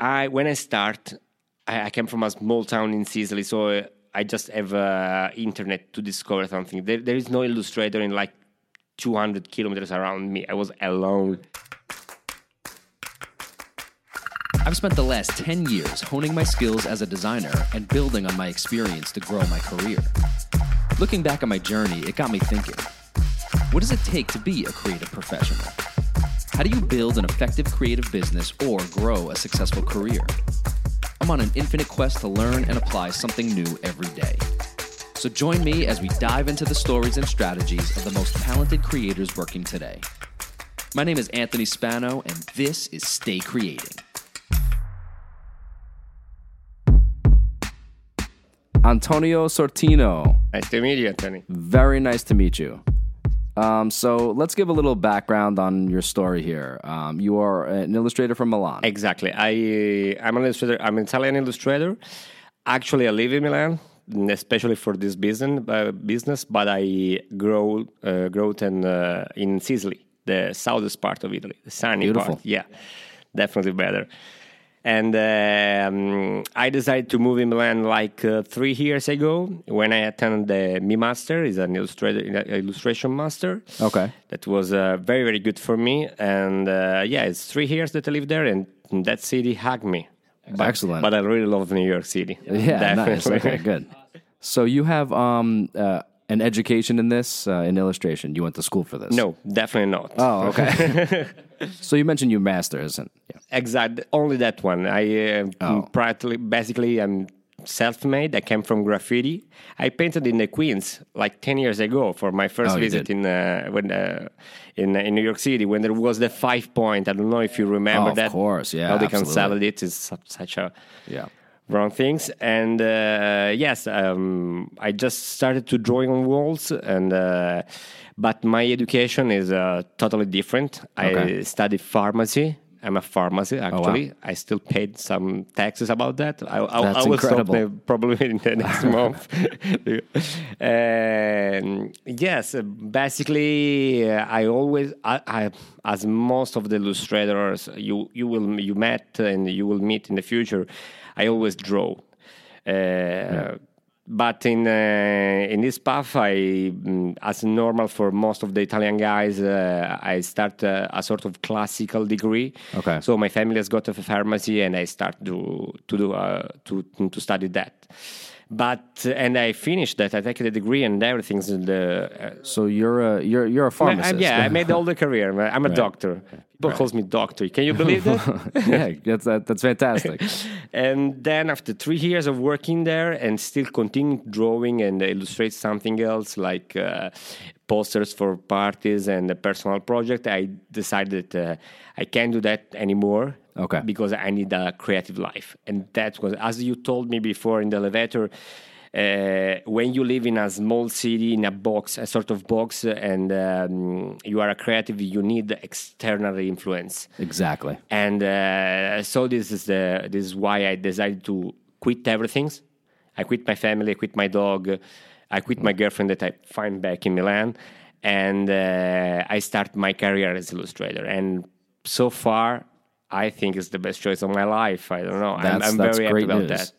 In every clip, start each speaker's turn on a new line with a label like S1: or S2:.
S1: I when I start, I, I came from a small town in Sicily, so uh, I just have uh, internet to discover something. There, there is no illustrator in like 200 kilometers around me. I was alone.
S2: I've spent the last 10 years honing my skills as a designer and building on my experience to grow my career. Looking back on my journey, it got me thinking what does it take to be a creative professional? How do you build an effective creative business or grow a successful career? I'm on an infinite quest to learn and apply something new every day. So join me as we dive into the stories and strategies of the most talented creators working today. My name is Anthony Spano, and this is Stay Creating.
S3: Antonio Sortino.
S1: Nice to meet you, Anthony.
S3: Very nice to meet you. Um, so let's give a little background on your story here. Um, you are an illustrator from Milan.
S1: Exactly. I I'm an illustrator. I'm an Italian illustrator. Actually, I live in Milan, especially for this business. Uh, business, but I grow uh, growth in uh, in Sicily, the southest part of Italy, the sunny
S3: Beautiful.
S1: part. Yeah, definitely better. And um, I decided to move in Milan like uh, three years ago when I attended the Mi Master, is an illustrator, illustration master.
S3: Okay.
S1: That was uh, very, very good for me. And uh, yeah, it's three years that I live there, and that city hugged me. But,
S3: Excellent.
S1: But I really love New York City.
S3: Yeah, nice.
S1: Definitely.
S3: Okay, good. So you have um, uh, an education in this, uh, in illustration. You went to school for this.
S1: No, definitely not.
S3: Oh, okay. so you mentioned your master's, and yeah.
S1: Exact. Only that one. I uh,
S3: Oh.
S1: practically, basically, I'm self-made. I came from graffiti. I painted in the Queens like ten years ago for my first
S3: Oh,
S1: visit in uh, when uh, in in New York City when there was the five point. I don't know if you remember
S3: Oh, of
S1: that.
S3: course, yeah,
S1: How they
S3: absolutely.
S1: canceled it is such a
S3: Yeah.
S1: Wrong things. And uh, yes, um, I just started to drawing on walls, and uh, but my education is uh, totally different. I studied pharmacy. I'm a pharmacy actually. I still paid some taxes about that. I, I,
S3: That's
S1: I will stop
S3: incredible.
S1: the- probably in the next month. Um, yes, basically, uh, I always, I, I, as most of the illustrators you you will you met and you will meet in the future, I always draw. Uh, But in uh, in this path, I, mm, as normal for most of the Italian guys, uh, I start a sort of classical degree.
S3: Okay.
S1: So my family has got a pharmacy, and I start to to do to to study that. But and I finished that. I take the degree and everything's in the. Uh,
S3: So you're a you're you're a
S1: I-
S3: pharmacist.
S1: yeah, I made all the career. I'm a doctor. People calls me doctor. Can you believe that?
S3: yeah, that's that, that's fantastic.
S1: and then after three years of working there and still continue drawing and illustrate something else like uh, posters for parties and a personal project, I decided uh, I can't do that anymore.
S3: Okay.
S1: Because I need a creative life, and that was as you told me before in the elevator. Uh, when you live in a small city in a box, a sort of box, and um, you are a creative, you need external influence
S3: Exactly.
S1: and uh, so this is the this is why I decided to quit everything. I quit my family, I quit my dog, I quit my girlfriend that I find back in Milan, and uh, I start my career as illustrator. And so far, I think it's the best choice of my life. I don't know. I'm, I'm
S3: that's
S1: very happy
S3: great
S1: about
S3: news.
S1: that.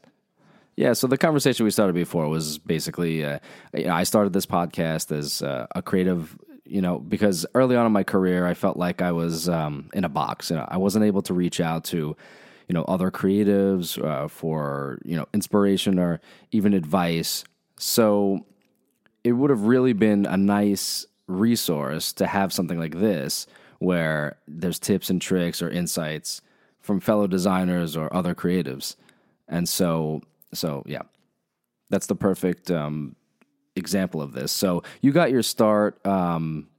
S3: Yeah, so the conversation we started before was basically, uh, you know, I started this podcast as uh, a creative, you know, because early on in my career, I felt like I was um, in a box. You know, I wasn't able to reach out to, you know, other creatives uh, for, you know, inspiration or even advice. So it would have really been a nice resource to have something like this where there's tips and tricks or insights from fellow designers or other creatives. And so so yeah. That's the perfect um, example of this. So you got your start um,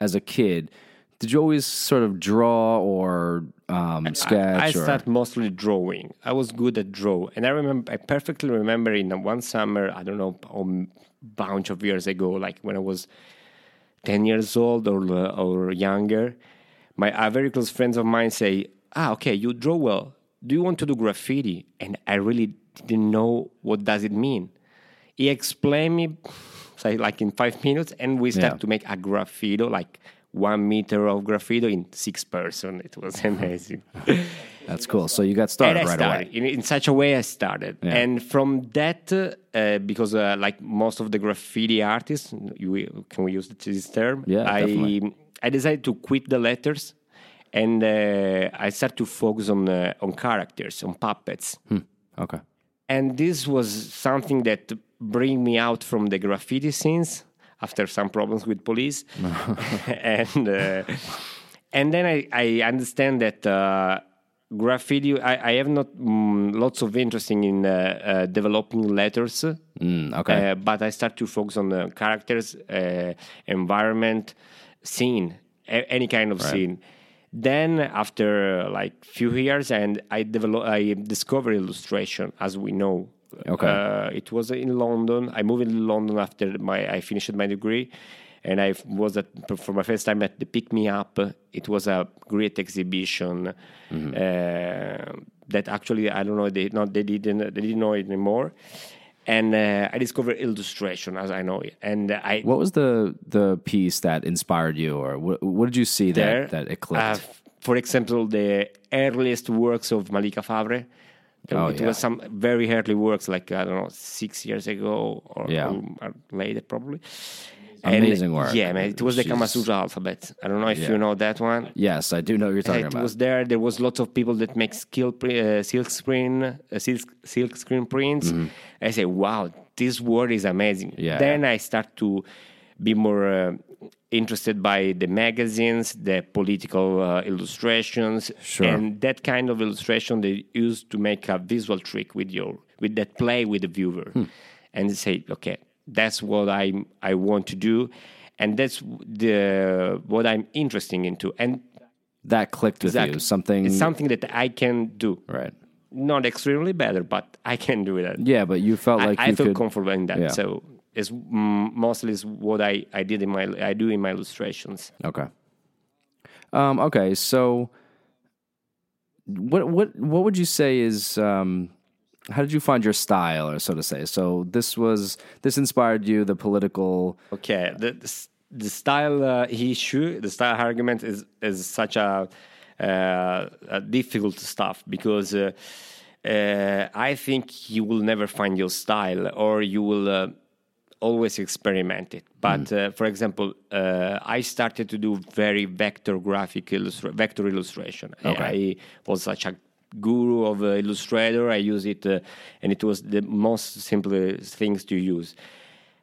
S3: as a kid. Did you always sort of draw or um, sketch?
S1: I, I
S3: or,
S1: started mostly drawing. I was good at draw, and I remember. I perfectly remember in one summer. I don't know, a bunch of years ago, like when I was ten years old or or younger. My uh, very close friends of mine say, "Ah, okay, you draw well. Do you want to do graffiti?" And I really didn't know what does it mean. He explained me, say like in five minutes, and we start
S3: Yeah.
S1: to make a graffito, like one meter of graffito in six person. It was amazing.
S3: That's cool. So you got
S1: And
S3: started
S1: I
S3: right
S1: started
S3: away.
S1: in, in such a way. I started,
S3: Yeah.
S1: and from that, uh, because uh, like most of the graffiti artists, you, can we use this term?
S3: Yeah,
S1: I
S3: definitely.
S1: I decided to quit the letters, and uh, I started to focus on uh, on characters, on puppets,
S3: Okay.
S1: and this was something that bring me out from the graffiti scenes after some problems with police, and uh, and then I, I understand that uh, graffiti. I, I have not mm, lots of interest in uh, uh, developing letters,
S3: Mm, okay.
S1: uh, but I start to focus on the characters, uh, environment, scene, a- any kind of scene. Then after uh, like few years, and I develop, I discovered illustration, as we know.
S3: Okay.
S1: Uh, it was in London. I moved to London after my I finished my degree, and I was at for my first time at the Pick Me Up. It was a great exhibition
S3: Mm-hmm.
S1: uh, that actually I don't know they not they didn't they didn't know it anymore. And uh, I discovered illustration as I know it, and I
S3: what was the the piece that inspired you, or what, what did you see
S1: there
S3: that that it clicked?
S1: uh, for example, the earliest works of Malika Favre.
S3: Oh,
S1: it
S3: yeah.
S1: was some very early works, like I don't know, six years ago or,
S3: Yeah.
S1: or later, probably.
S3: Amazing work.
S1: Yeah, man. It was the
S3: She's-
S1: Kama Sutra alphabet. I don't know if
S3: Yeah.
S1: you know that one.
S3: yes, I do know what you're talking
S1: it
S3: about.
S1: was there. There was lots of people that make skill uh, silk screen, uh, silk, silk screen prints. I say, wow, this word is amazing.
S3: Mm-hmm. Yeah,
S1: then I start to be more uh, interested by the magazines, the political uh, illustrations,
S3: Sure.
S1: and that kind of illustration they use to make a visual trick with your with that play with the viewer,
S3: Hmm.
S1: and say, okay, that's what I I want to do. And that's the what I'm interested into, and
S3: that clicked with you. Something.
S1: it's something that I can do.
S3: right.
S1: Not extremely better, but I can do that.
S3: Yeah, but you felt like
S1: I
S3: you
S1: feel
S3: could.
S1: comfortable in that.
S3: Yeah.
S1: So it's mostly is what I, I did in my I do in my illustrations.
S3: Okay. Um, okay, so what what what would you say is um, how did you find your style, or so to say? So this was this inspired you, the political.
S1: Okay, the the, the style uh, issue, the style argument is is such a, uh, a difficult stuff because uh, uh, I think you will never find your style, or you will. Uh, always experiment it. But
S3: Mm.
S1: uh, for example, uh, I started to do very vector graphic illustra- vector illustration. I-
S3: Okay.
S1: I was such a guru of uh, Illustrator. I use it, uh, and it was the most simple things to use.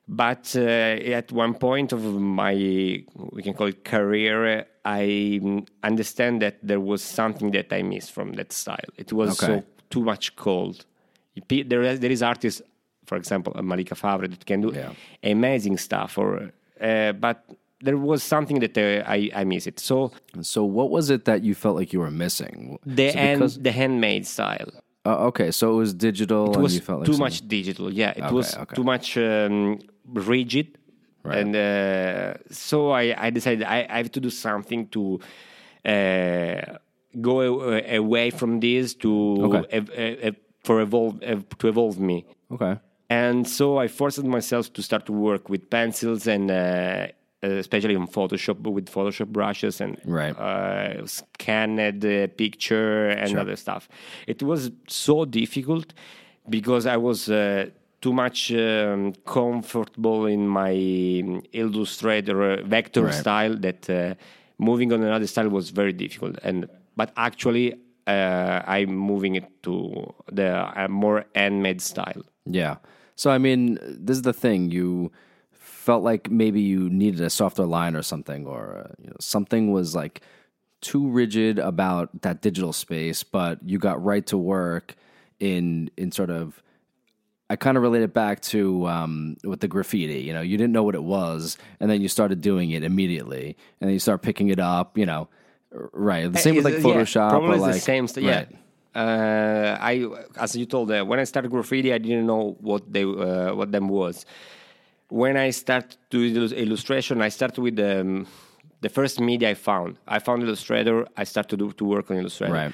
S1: But uh, at one point of my, we can call it career, I understand that there was something that I missed from that style. It was
S3: Okay.
S1: so too much cold. There is, there is artists, for example, Malika Favre, that can do
S3: Yeah.
S1: amazing stuff. Or, uh, but there was something that uh, I, I miss it. So
S3: So what was it that you felt like you were missing?
S1: the
S3: So
S1: hand,
S3: because-
S1: the handmade style.
S3: uh, okay, so it was digital,
S1: It
S3: and
S1: was
S3: you felt like
S1: too
S3: some-
S1: much digital. Yeah, it
S3: Okay,
S1: was
S3: okay.
S1: too much um, rigid,
S3: Right.
S1: and uh, so I, I decided I, I have to do something to uh, go a- away from this to
S3: Okay.
S1: ev- for evolve ev- to evolve me.
S3: Okay,
S1: And so I forced myself to start to work with pencils and uh, especially on Photoshop with Photoshop brushes and
S3: Right.
S1: uh, scanned the picture and other stuff. It was so difficult because I was uh, too much um, comfortable in my um, Illustrator uh, vector
S3: Right.
S1: style that uh, moving on another style was very difficult. And but actually. Uh, I'm moving it to the uh, more handmade style.
S3: yeah. So I mean, this is the thing. You felt like maybe you needed a softer line or something, or uh, you know, something was like too rigid about that digital space, but you got right to work in in sort of. I kind of relate it back to um, with the graffiti. You know, you didn't know what it was, and then you started doing it immediately, and then you start picking it up. You know, right? The same with like
S1: Is- yeah,
S3: Photoshop
S1: probably
S3: or like
S1: the same. St- yeah.
S3: right.
S1: Uh, I, as you told, uh, when I started graffiti, I didn't know what they, uh, what them was. When I started to do illustration, I started with um, the first media I found. I found Illustrator. I started to do to work on Illustrator.
S3: Right.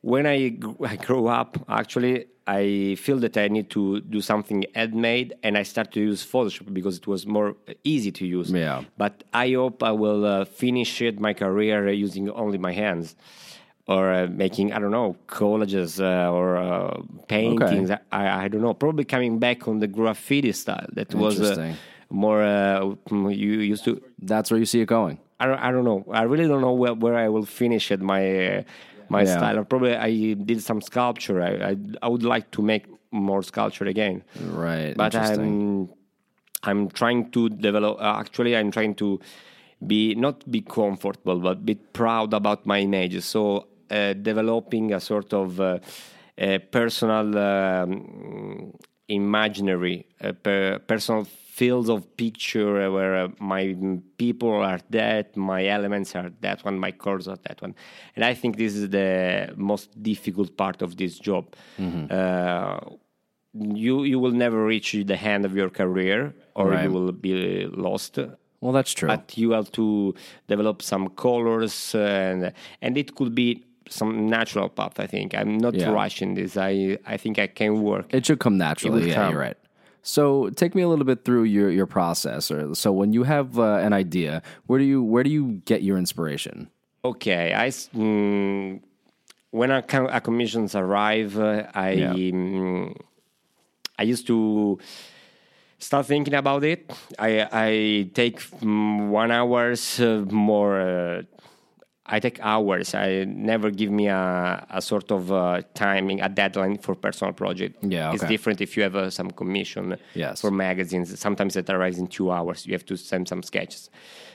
S1: When I, I grew up, actually, I feel that I need to do something handmade, and I start to use Photoshop because it was more easy to use.
S3: Yeah.
S1: But I hope I will uh, finish it, my career uh, using only my hands. Or uh, making I don't know collages uh, or uh, paintings. I, I don't know. Probably coming back on the graffiti style that was uh, more uh, you used to.
S3: That's where you see it going.
S1: I don't, I don't know. I really don't know where, where I will finish at my uh, my
S3: Yeah.
S1: style. Probably I did some sculpture. I, I I would like to make more sculpture again.
S3: Right.
S1: But I'm I'm trying to develop. Uh, actually, I'm trying to be not be comfortable, but be proud about my images So developing a sort of uh, a personal um, imaginary, uh, per, personal fields of picture uh, where uh, my people are that, my elements are that one, my colors are that one, and I think this is the most difficult part of this job. Uh, you you will never reach the end of your career, or
S3: Right.
S1: you will be lost.
S3: well, that's true.
S1: But you have to develop some colors, and and it could be some natural path. I think I'm not
S3: Yeah.
S1: rushing this. I I think I can work.
S3: It should come naturally. Yeah,
S1: come.
S3: you're right. So take me a little bit through your your process. Or so when you have uh, an idea, where do you where do you get your inspiration?
S1: Okay, I. mm, when a commissions arrive, uh, I
S3: Yeah.
S1: mm, I used to start thinking about it. I I take mm, one hours uh, more. I take hours. I never give me a, a sort of uh, timing, a deadline for personal project.
S3: Yeah,
S1: it's different if you have uh, some commission
S3: Yes.
S1: for magazines. Sometimes it arrives in two hours. You have to send some sketches.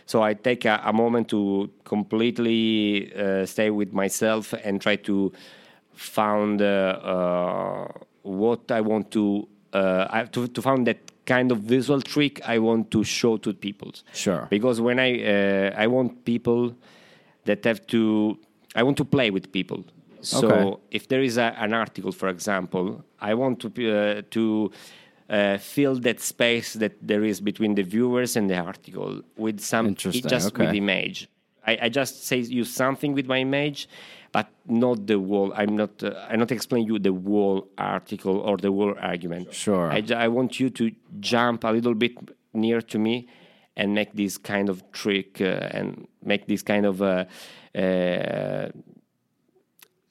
S1: So I take a, a moment to completely uh, stay with myself and try to found uh, uh, what I want to, uh, I have to to find that kind of visual trick I want to show to people.
S3: Sure.
S1: Because when I uh, I want people that have to I want to play with people. So
S3: Okay.
S1: if there is a, an article, for example, I want to uh, to uh, fill that space that there is between the viewers and the article with some
S3: Interesting,
S1: just with image. I, I just say use something with my image, but not the whole. I'm not. Uh, I'm not explaining you the whole article or the whole argument.
S3: Sure.
S1: I, I want you to jump a little bit near to me and make this kind of trick uh, and make this kind of uh, uh,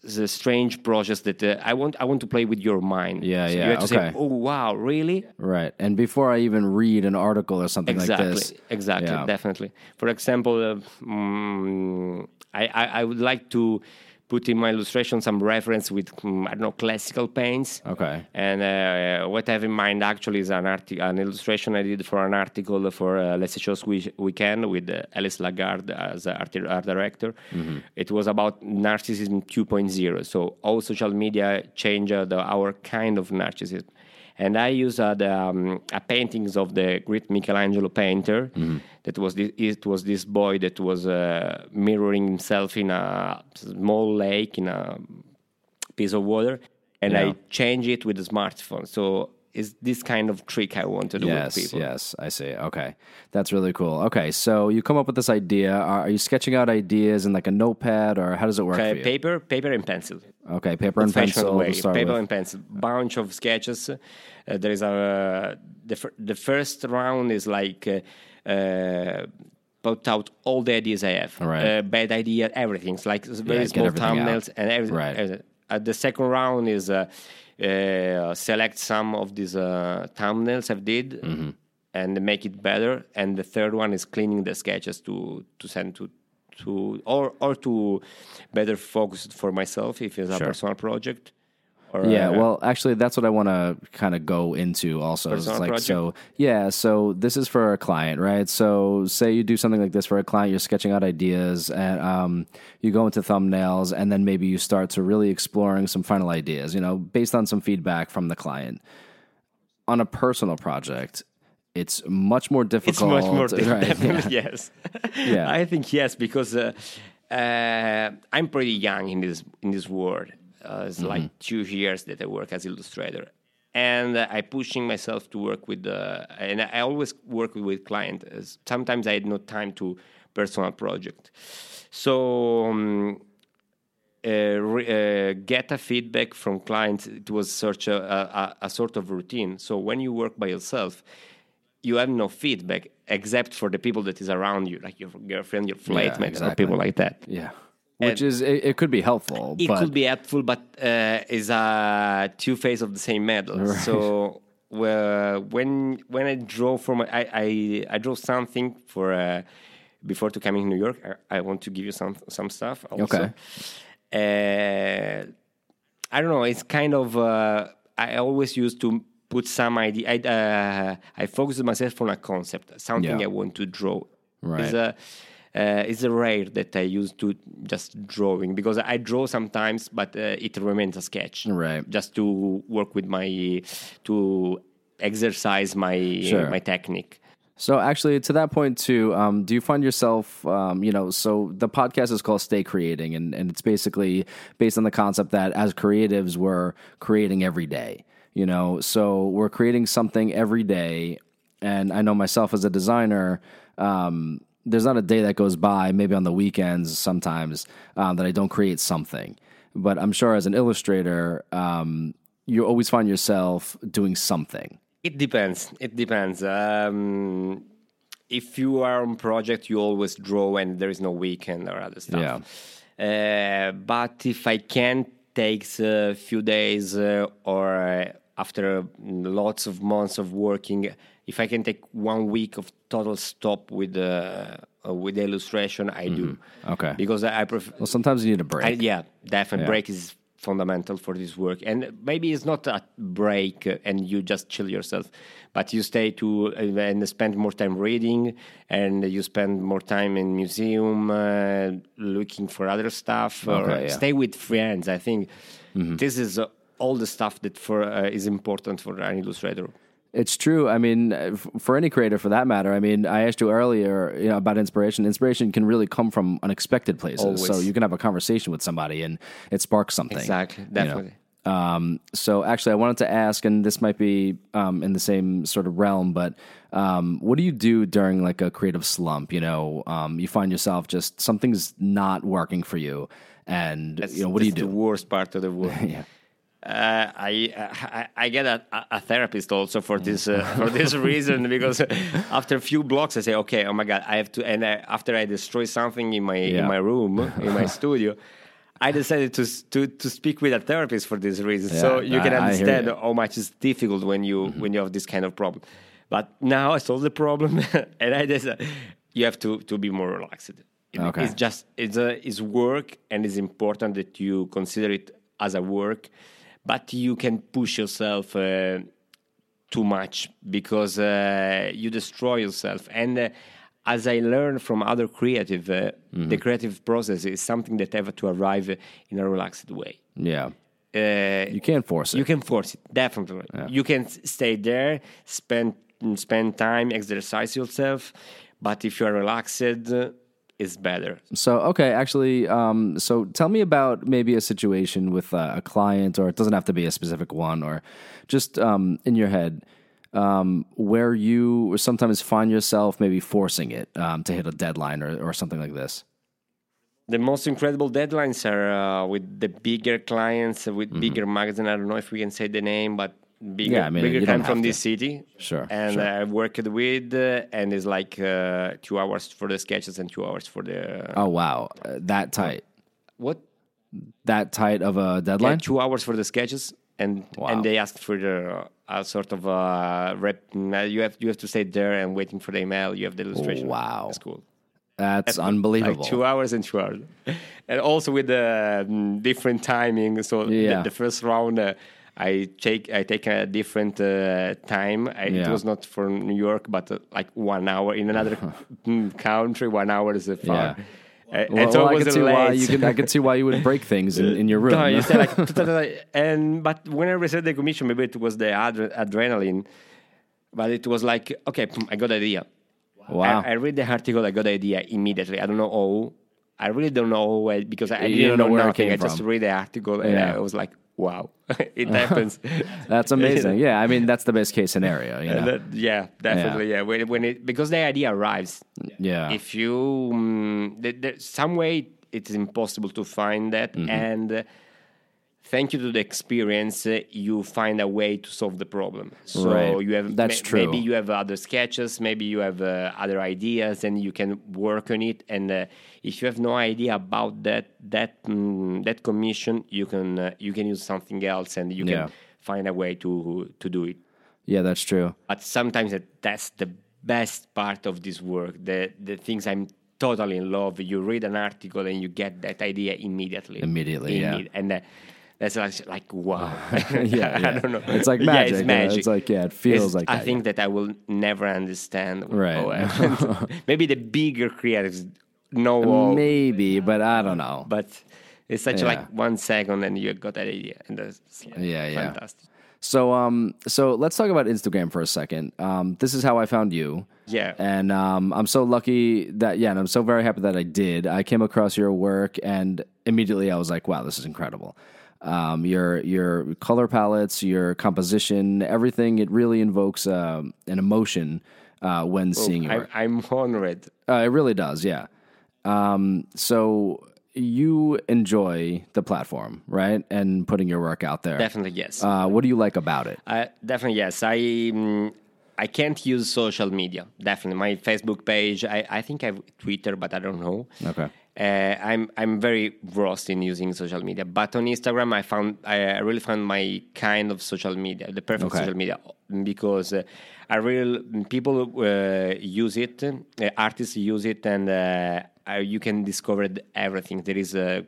S1: the strange process that uh, I want. I want to play with your mind.
S3: Yeah,
S1: So
S3: yeah,
S1: You have to
S3: okay.
S1: say, "Oh wow, really?"
S3: Right. And before I even read an article or something
S1: exactly,
S3: like this.
S1: exactly,
S3: Yeah.
S1: definitely. For example, uh, mm, I, I I would like to put in my illustration some reference with mm, I don't know classical paints.
S3: Okay.
S1: And uh, what I have in mind actually is an article, an illustration I did for an article for uh, Les Echos we- Weekend with uh, Alice Lagarde as art, art director. It was about narcissism 2.0. So all social media changed the, our kind of narcissism. And I used uh, the um, uh, paintings of the great Michelangelo painter. That was this, it was this boy that was uh, mirroring himself in a small lake in a piece of water and
S3: Yeah.
S1: I change it with a smartphone. So it's this kind of trick I want to do
S3: Yes,
S1: with people.
S3: yes, I see. Okay, that's really cool. Okay, so you come up with this idea. Are, are you sketching out ideas in like a notepad, or how does it work
S1: Okay,
S3: for you?
S1: paper, paper and pencil.
S3: Okay, paper and pencil
S1: way, paper
S3: with.
S1: and pencil. Bunch of sketches. Uh, there is a the fir- the first round is like. Uh, uh, Put out all the ideas I have.
S3: Right.
S1: Uh, bad idea, everything. It's like very
S3: get
S1: small
S3: everything out.
S1: thumbnails and everything.
S3: Right.
S1: Uh, the second round is uh, select some of these uh, thumbnails I've did
S3: Mm-hmm.
S1: and make it better. And the third one is cleaning the sketches to to send to to or or to better focus for myself if it's a
S3: Sure.
S1: personal project.
S3: Yeah,
S1: uh,
S3: well, actually, that's what I want to kind of go into. Also, It's like
S1: project?
S3: so. Yeah, so this is for a client, right? So, say you do something like this for a client, you're sketching out ideas, and um, you go into thumbnails, and then maybe you start to really exploring some final ideas, you know, based on some feedback from the client. On a personal project, it's much more difficult.
S1: it's much more
S3: right?
S1: difficult.
S3: yeah.
S1: yes,
S3: Yeah.
S1: I think yes because uh, uh, I'm pretty young in this in this world. Uh, it's like
S3: Mm-hmm.
S1: two years that I work as illustrator, and uh, I pushing myself to work with the. And I always work with client. Sometimes I had no time to personal project, so. Um, uh, re, uh, get a feedback from clients. It was such a, a, a sort of routine. So when you work by yourself, you have no feedback except for the people that is around you, like your girlfriend, your flatmate, or
S3: exactly.
S1: people like that.
S3: yeah. Which is it, it could be helpful.
S1: it could be helpful, but uh, is a two face of the same medal. So well, when when I draw for my, I I, I draw something for uh, before to coming to New York. I, I want to give you some some stuff. Also.
S3: Okay.
S1: Uh, I don't know. It's kind of uh, I always used to put some idea. I uh, I focus myself on a concept, something
S3: Yeah.
S1: I want to draw.
S3: Right.
S1: It's uh, it's rare that I use to just drawing because I draw sometimes, but uh, it remains a sketch.
S3: Right.
S1: Just to work with my to exercise my
S3: Sure.
S1: my technique.
S3: So actually, to that point too, um, do you find yourself, um, you know, so the podcast is called Stay Creating, and, and it's basically based on the concept that as creatives, we're creating every day. You know, so we're creating something every day, and I know myself as a designer. Um, there's not a day that goes by, maybe on the weekends sometimes, um, that I don't create something. But I'm sure as an illustrator, um, you always find yourself doing something.
S1: It depends. It depends. Um, if you are on project, you always draw, and there is no weekend or other stuff. Uh, but if I can takes a few days uh, or uh, after lots of months of working, if I can take one week of total stop with uh, uh, with the illustration, I do.
S3: Okay.
S1: Because I, I prefer.
S3: Well, sometimes you need a break.
S1: I, yeah, definitely.
S3: Yeah.
S1: Break is fundamental for this work. And maybe it's not a break uh, and you just chill yourself, but you stay to uh, and spend more time reading and you spend more time in museum uh, looking for other stuff or
S3: yeah.
S1: stay with friends. I think
S3: Mm-hmm.
S1: this is uh, all the stuff that for uh, is important for an illustrator.
S3: It's true. I mean, for any creator, for that matter. I mean, I asked you earlier, you know, about inspiration. Inspiration can really come from unexpected places. So you can have a conversation with somebody, and it sparks something.
S1: Exactly,
S3: you know.
S1: definitely.
S3: Um, so actually, I wanted to ask, and this might be um, in the same sort of realm, but um, what do you do during like a creative slump? You know, um, you find yourself just something's not working for you, and
S1: That's,
S3: you know, what do you do?
S1: The worst part of the world.
S3: yeah.
S1: Uh, I, I I get a, a therapist also for this uh, for this reason because after a few blocks I say okay oh my god I have to and I, after I destroy something in my
S3: Yeah.
S1: in my room in my studio I decided to to to speak with a therapist for this reason so you can
S3: I- I
S1: understand
S3: you.
S1: How much it's difficult when you when you have this kind of problem but now I solved the problem and I just you have to to be more relaxed It-
S3: Okay.
S1: it's just it's a it's work and it's important that you consider it as a work but you can push yourself uh, too much because uh, you destroy yourself. And uh, as i learned from other creative uh, the creative process is something that have to arrive in a relaxed way.
S3: Yeah,
S1: uh,
S3: you can't force it.
S1: you can force it definitely. You can stay there spend spend time exercise yourself. But if you are relaxed it's better
S3: So okay, actually, um, so tell me about maybe a situation with uh, a client, or it doesn't have to be a specific one, or just um, in your head um, where you sometimes find yourself maybe forcing it um, to hit a deadline or, or something like this.
S1: The most incredible deadlines are uh, with the bigger clients, with bigger magazine. I don't know if we can say the name, but bigger,
S3: Yeah, I mean,
S1: bigger
S3: don't
S1: from this
S3: to.
S1: city.
S3: Sure,
S1: And
S3: sure.
S1: I worked with, uh, and it's like uh, two hours for the sketches and two hours for the
S3: Oh wow, uh, that tight,
S1: what?
S3: that tight of a
S1: Yeah,
S3: deadline.
S1: two hours for the sketches, and
S3: Wow.
S1: and they asked for the uh, sort of uh, rep. uh, You have you have to stay there and waiting for the email. You have the illustration.
S3: Wow.
S1: that's cool.
S3: That's unbelievable.
S1: Like two hours and two hours, and also with the um, different timing. So the-
S3: Yeah.
S1: the, first round, uh, I take I take a different uh, time. I, It was not for New York, but uh, like one hour in another country. One hour is uh, far.
S3: Yeah.
S1: Uh,
S3: well,
S1: and
S3: well,
S1: it
S3: I can see why you can. I can see why you would break things in, in your room.
S1: No, you like, and but when I received the commission, maybe it was the adre- adrenaline, but it was like, okay, I got idea.
S3: wow.
S1: I, I read the article, I got the idea immediately. I don't know how. I really don't know because I, didn't know,
S3: know where it
S1: nothing. I just
S3: from.
S1: read the article and
S3: Yeah.
S1: I was like, wow, it happens.
S3: that's amazing. Yeah, I mean that's the best case scenario. You know?
S1: that- yeah, definitely. Yeah, when, when it because the idea arrives.
S3: yeah.
S1: If you um, there, there, some way it is impossible to find that,
S3: Mm-hmm.
S1: and uh, thank you to the experience, uh, you find a way to solve the problem. So
S3: Right.
S1: you have
S3: That's true.
S1: Maybe you have other sketches, maybe you have uh, other ideas, and you can work on it. And uh, if you have no idea about that that mm, that commission, you can uh, you can use something else, and you
S3: Yeah.
S1: can find a way to to do it.
S3: Yeah, that's true.
S1: But sometimes that, that's the best part of this work. The the things I'm totally in love. You read an article and you get that idea immediately.
S3: Immediately, yeah.
S1: Immedi- And uh, that's like, like wow.
S3: yeah, yeah.
S1: I don't know.
S3: It's like magic. Yeah, it's
S1: magic.
S3: It's like yeah, it feels
S1: It's-
S3: like
S1: I
S3: that,
S1: think that I will never understand.
S3: Right.
S1: Maybe the bigger creatives know
S3: yeah.
S1: all,
S3: maybe, but I don't know.
S1: but it's such
S3: Yeah.
S1: like one second and you got that idea, and that's
S3: Yeah, yeah.
S1: fantastic.
S3: So um, so let's talk about Instagram for a second. Um, this is how I found you.
S1: Yeah.
S3: And um, I'm so lucky that yeah, and I'm so very happy that I did. I came across your work and immediately I was like, wow, this is incredible. Um, your your color palettes, your composition, everything. It really invokes um, an emotion uh, when seeing your
S1: I. I'm honored.
S3: Uh, it really does, yeah. Um, so you enjoy the platform, right? And putting your work out there.
S1: Definitely yes.
S3: Uh, what do you like about it?
S1: Uh, definitely yes. I mm, I can't use social media. Definitely my Facebook page. I, I think I have Twitter, but I don't know.
S3: Okay.
S1: Uh, I'm I'm very rusty in using social media, but on Instagram I found I really found my kind of social media, the perfect
S3: Okay.
S1: social media, because uh, I really people uh, use it, uh, artists use it, and uh, uh, you can discover everything. There is a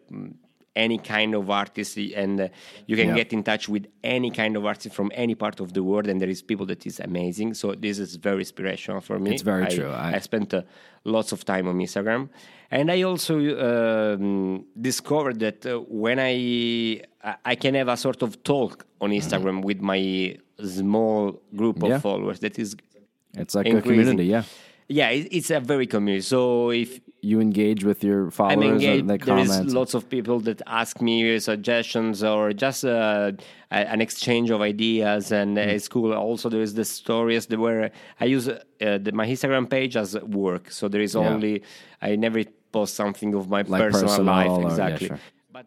S1: any kind of artist, and uh, you can
S3: Yeah.
S1: get in touch with any kind of artist from any part of the world, and there is people that is amazing. So this is very inspirational for me.
S3: It's very
S1: I-
S3: true. I-
S1: I spent uh, lots of time on Instagram, and I also um, discovered that uh, when I I- can have a sort of talk on Instagram with my small group of
S3: Yeah.
S1: followers. That is,
S3: It's like a community, yeah.
S1: yeah, it's a very community. So if
S3: You engage with your followers,
S1: I'm engaged.
S3: they
S1: There is
S3: comment.
S1: lots of people that ask me suggestions or just uh, an exchange of ideas, and
S3: Mm.
S1: it's cool. Also, there is the stories where I use uh, the, my Instagram page as work, so there is
S3: Yeah.
S1: only I never post something of my
S3: like
S1: personal,
S3: personal
S1: life
S3: or- yeah,
S1: exactly.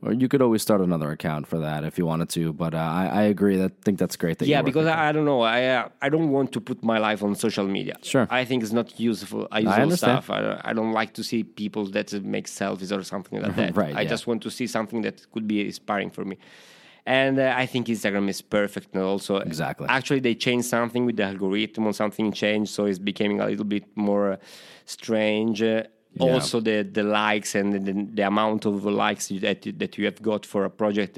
S3: Sure. or you could always start another account for that if you wanted to. But uh, I, I agree that think that's great. That
S1: Yeah, because I, I don't know. I uh, I don't want to put my life on social media.
S3: Sure.
S1: I think it's not useful. I useful
S3: understand.
S1: stuff. I, don't- I don't like to see people that make selfies or something like that.
S3: Right,
S1: I
S3: yeah.
S1: just want to see something that could be inspiring for me. And uh, I think Instagram is perfect. And also,
S3: Exactly.
S1: Actually, they changed something with the algorithm, or something changed, so it's becoming a little bit more uh, strange. Uh,
S3: Yeah.
S1: Also, the the likes and the, the amount of likes that that you have got for a project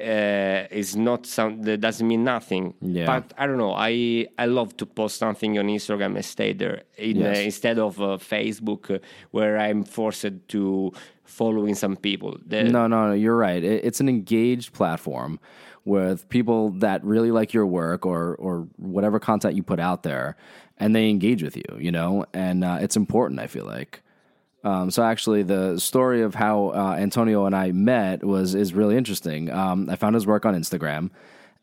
S1: uh, is not some that doesn't mean nothing.
S3: Yeah.
S1: But I don't know. I I love to post something on Instagram and stay there in,
S3: Yes.
S1: uh, instead of uh, Facebook, uh, where I'm forced to following some people. The-
S3: No, no, no, you're right. It, it's an engaged platform with people that really like your work or or whatever content you put out there, and they engage with you. You know, and uh, it's important. I feel like. Um, so actually, the story of how uh, Antonio and I met was is really interesting. Um, I found his work on Instagram.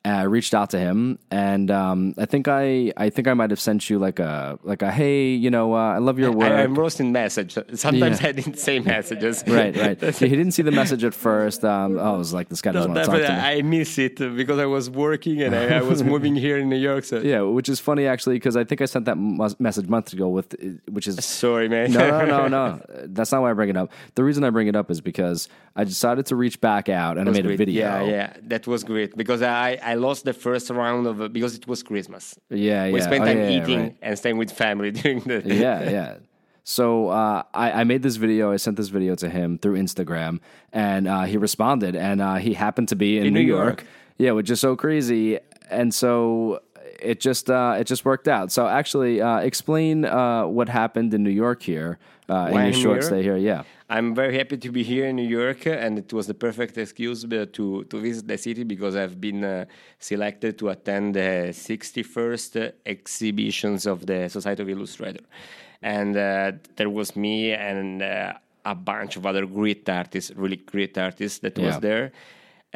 S3: I reached out to him, and um, I think I I think I might have sent you like a like a hey, you know, uh, I love your work.
S1: I, I'm roasting message. Sometimes
S3: Yeah.
S1: I didn't say messages.
S3: right, right. he didn't see the message at first. Um, oh, I was like, this guy doesn't
S1: No,
S3: want to talk to me.
S1: I miss it because I was working and I, I was moving here in New York. So
S3: Yeah, which is funny actually because I think I sent that message months ago with, which is
S1: sorry, man.
S3: no, no, no, no. That's not why I bring it up. The reason I bring it up is because I decided to reach back out and I made a video.
S1: Yeah, yeah, that was great because I, I lost the first round of because it was Christmas.
S3: yeah,
S1: We
S3: yeah.
S1: spent
S3: Oh,
S1: time
S3: yeah, yeah,
S1: eating
S3: right.
S1: and staying with family during the
S3: yeah, yeah. So uh, I, I made this video. I sent this video to him through Instagram, and uh, he responded. And uh, he happened to be in, New,
S1: New
S3: York.
S1: York.
S3: Yeah, which is so crazy. And so it just uh, it just worked out. So actually, uh, explain uh, what happened in New York here uh, in your short stay here. Yeah.
S1: I'm very happy to be here in New York, and it was the perfect excuse uh, to to visit the city because I've been uh, selected to attend the 61st exhibitions of the Society of Illustrator, and uh, there was me and uh, a bunch of other great artists, really great artists that
S3: Yeah.
S1: was there.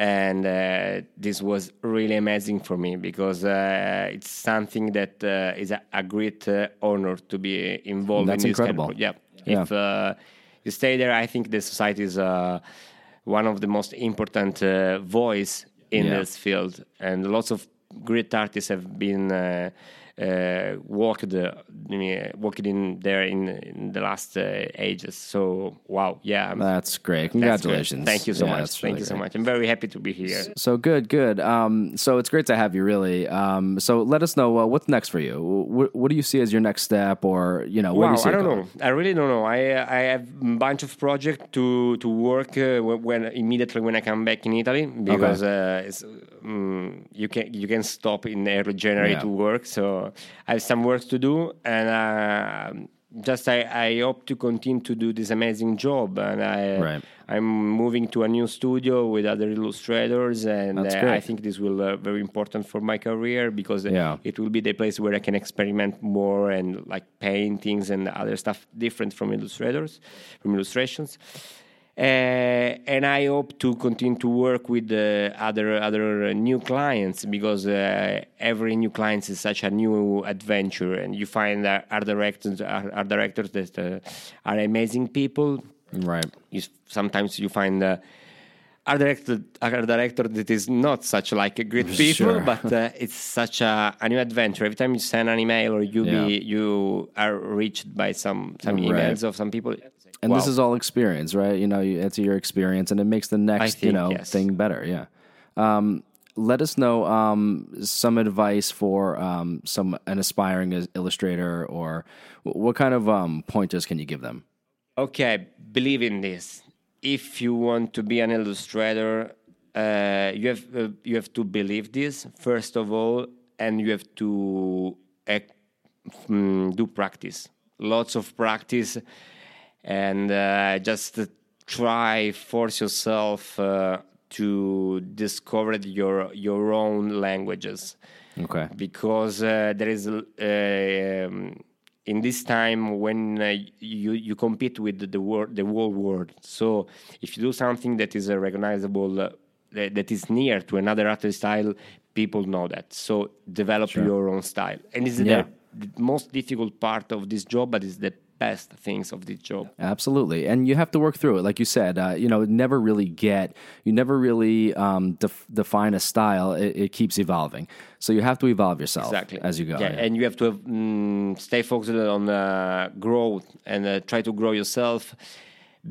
S1: And uh, this was really amazing for me because uh, it's something that uh, is a, a great uh, honor to be involved
S3: That's
S1: in this
S3: incredible.
S1: kind of, yeah.
S3: Yeah.
S1: If uh, you stay there, I think the society is uh, one of the most important uh, voice in
S3: Yeah.
S1: this field, and lots of great artists have been uh, walked uh, walked in there in, in the last uh, ages. So wow, yeah,
S3: That's great.
S1: that's great.
S3: Congratulations.
S1: Thank you so
S3: Yeah,
S1: much.
S3: that's
S1: Thank
S3: really
S1: you so much. I'm very happy to be here.
S3: So good, good. Um, so it's great to have you, really. Um, so let us know uh, what's next for you. What, what do you see as your next step, or you know, where do
S1: Wow,
S3: you see
S1: I don't know. I really don't know. I uh, I have a bunch of projects to to work uh, when immediately when I come back in Italy because uh, it's, um, you can you can stop in early January
S3: Yeah.
S1: to work. So I have some work to do, and uh, just I, I hope to continue to do this amazing job. And I
S3: Right.
S1: I'm moving to a new studio with other illustrators, and uh. I think this will uh, very important for my career because
S3: Yeah.
S1: it will be the place where I can experiment more and like paintings and other stuff different from illustrators, from illustrations. Uh, and I hope to continue to work with uh, other other new clients because uh, every new client is such a new adventure, and you find that art directors art, art directors that uh, are amazing people.
S3: Right.
S1: You, sometimes you find. Uh, art director, art director that is not such like a great people,
S3: Sure.
S1: but uh, it's such a, a new adventure. Every time you send an email or you
S3: Yeah.
S1: be you are reached by some some
S3: Right.
S1: emails of some people.
S3: And this is all experience, right? You know, you, it's your experience, and it makes the next, you know,
S1: yes.
S3: thing better. Yeah. Um, let us know um, some advice for um, some an aspiring illustrator, or what kind of um, pointers can you give them?
S1: Okay, believe in this. If you want to be an illustrator, uh, you have uh, you have to believe this first of all, and you have to act, mm, do practice. Lots of practice, and uh, just try force yourself uh, to discover your your own languages.
S3: Okay.
S1: because uh, there is uh, um, in this time when uh, you you compete with the, the world the whole world. So if you do something that is uh, recognizable uh, that, is near to another artist style people know that. So develop your own style. And it's
S3: Yeah.
S1: the, the most difficult part of this job but it's the best things of this job
S3: Absolutely, and you have to work through it, like you said. Uh, you know, never really get, you never really um, def- define a style. It, it keeps evolving, so you have to evolve yourself
S1: exactly
S3: as you go.
S1: Yeah,
S3: yeah.
S1: and you have to have, mm, stay focused on uh, growth and uh, try to grow yourself.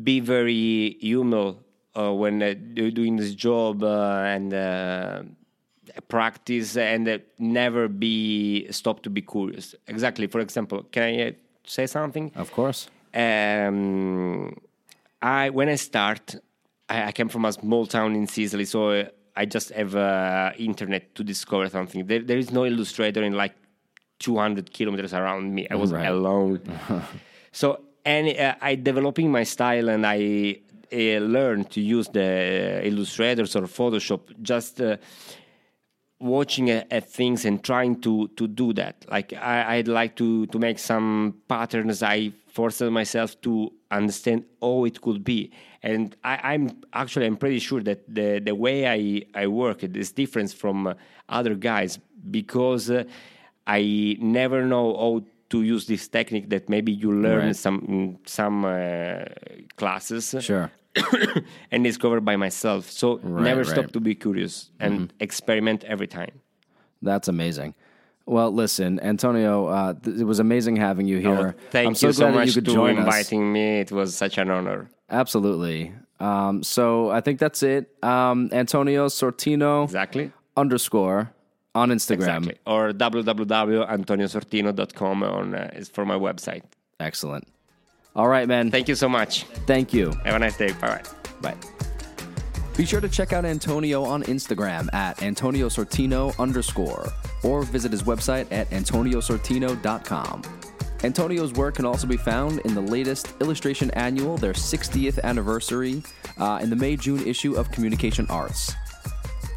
S1: Be very humble uh, when uh, doing this job uh, and uh, practice, and uh, never be stop to be curious. Exactly. For example, can I say something?
S3: Of course.
S1: Um, I when I start, I, I came from a small town in Sicily, so uh, I just have uh, internet to discover something. There, there is no illustrator in like 200 kilometers around me. I was
S3: Right.
S1: alone. so and uh, I developing my style, and I uh, learned to use the illustrators or Photoshop just. Watching at, at things and trying to to do that. Like I, I'd like to to make some patterns. I forced myself to understand how it could be, and I, I'm actually I'm pretty sure that the the way I I work is different from uh, other guys because uh, I never know how to use this technique that maybe you learn
S3: Right.
S1: some some uh, classes
S3: Sure.
S1: and discover by myself. So
S3: Right,
S1: never
S3: right. Mm-hmm.
S1: stop to be curious and experiment every time.
S3: That's amazing. Well, listen, Antonio, uh, th- it was amazing having you here.
S1: Oh, thank
S3: I'm so
S1: you so
S3: glad
S1: much
S3: you us.
S1: inviting me. It was such an honor.
S3: Absolutely. Um, so I think that's it. Um, Antonio Sortino
S1: Exactly.
S3: underscore on Instagram.
S1: Exactly. Or www.antoniosortino.com on uh, is for my website.
S3: Excellent. All right, man.
S1: Thank you so much.
S3: Thank you.
S1: Have a nice day. Bye bye.
S3: Bye.
S2: Be sure to check out Antonio on Instagram at Antonio Sortino underscore or visit his website at antoniosortino.com. Antonio's work can also be found in the latest Illustration Annual, their 60th anniversary, uh, in the May June issue of Communication Arts.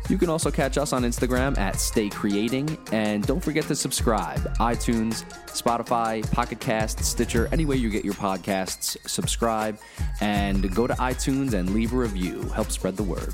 S2: You can also catch us on Instagram at Stay Creating, and don't forget to subscribe. iTunes, Spotify, Pocket Cast, Stitcher, any way you get your podcasts, subscribe and go to iTunes and leave a review. Help spread the word.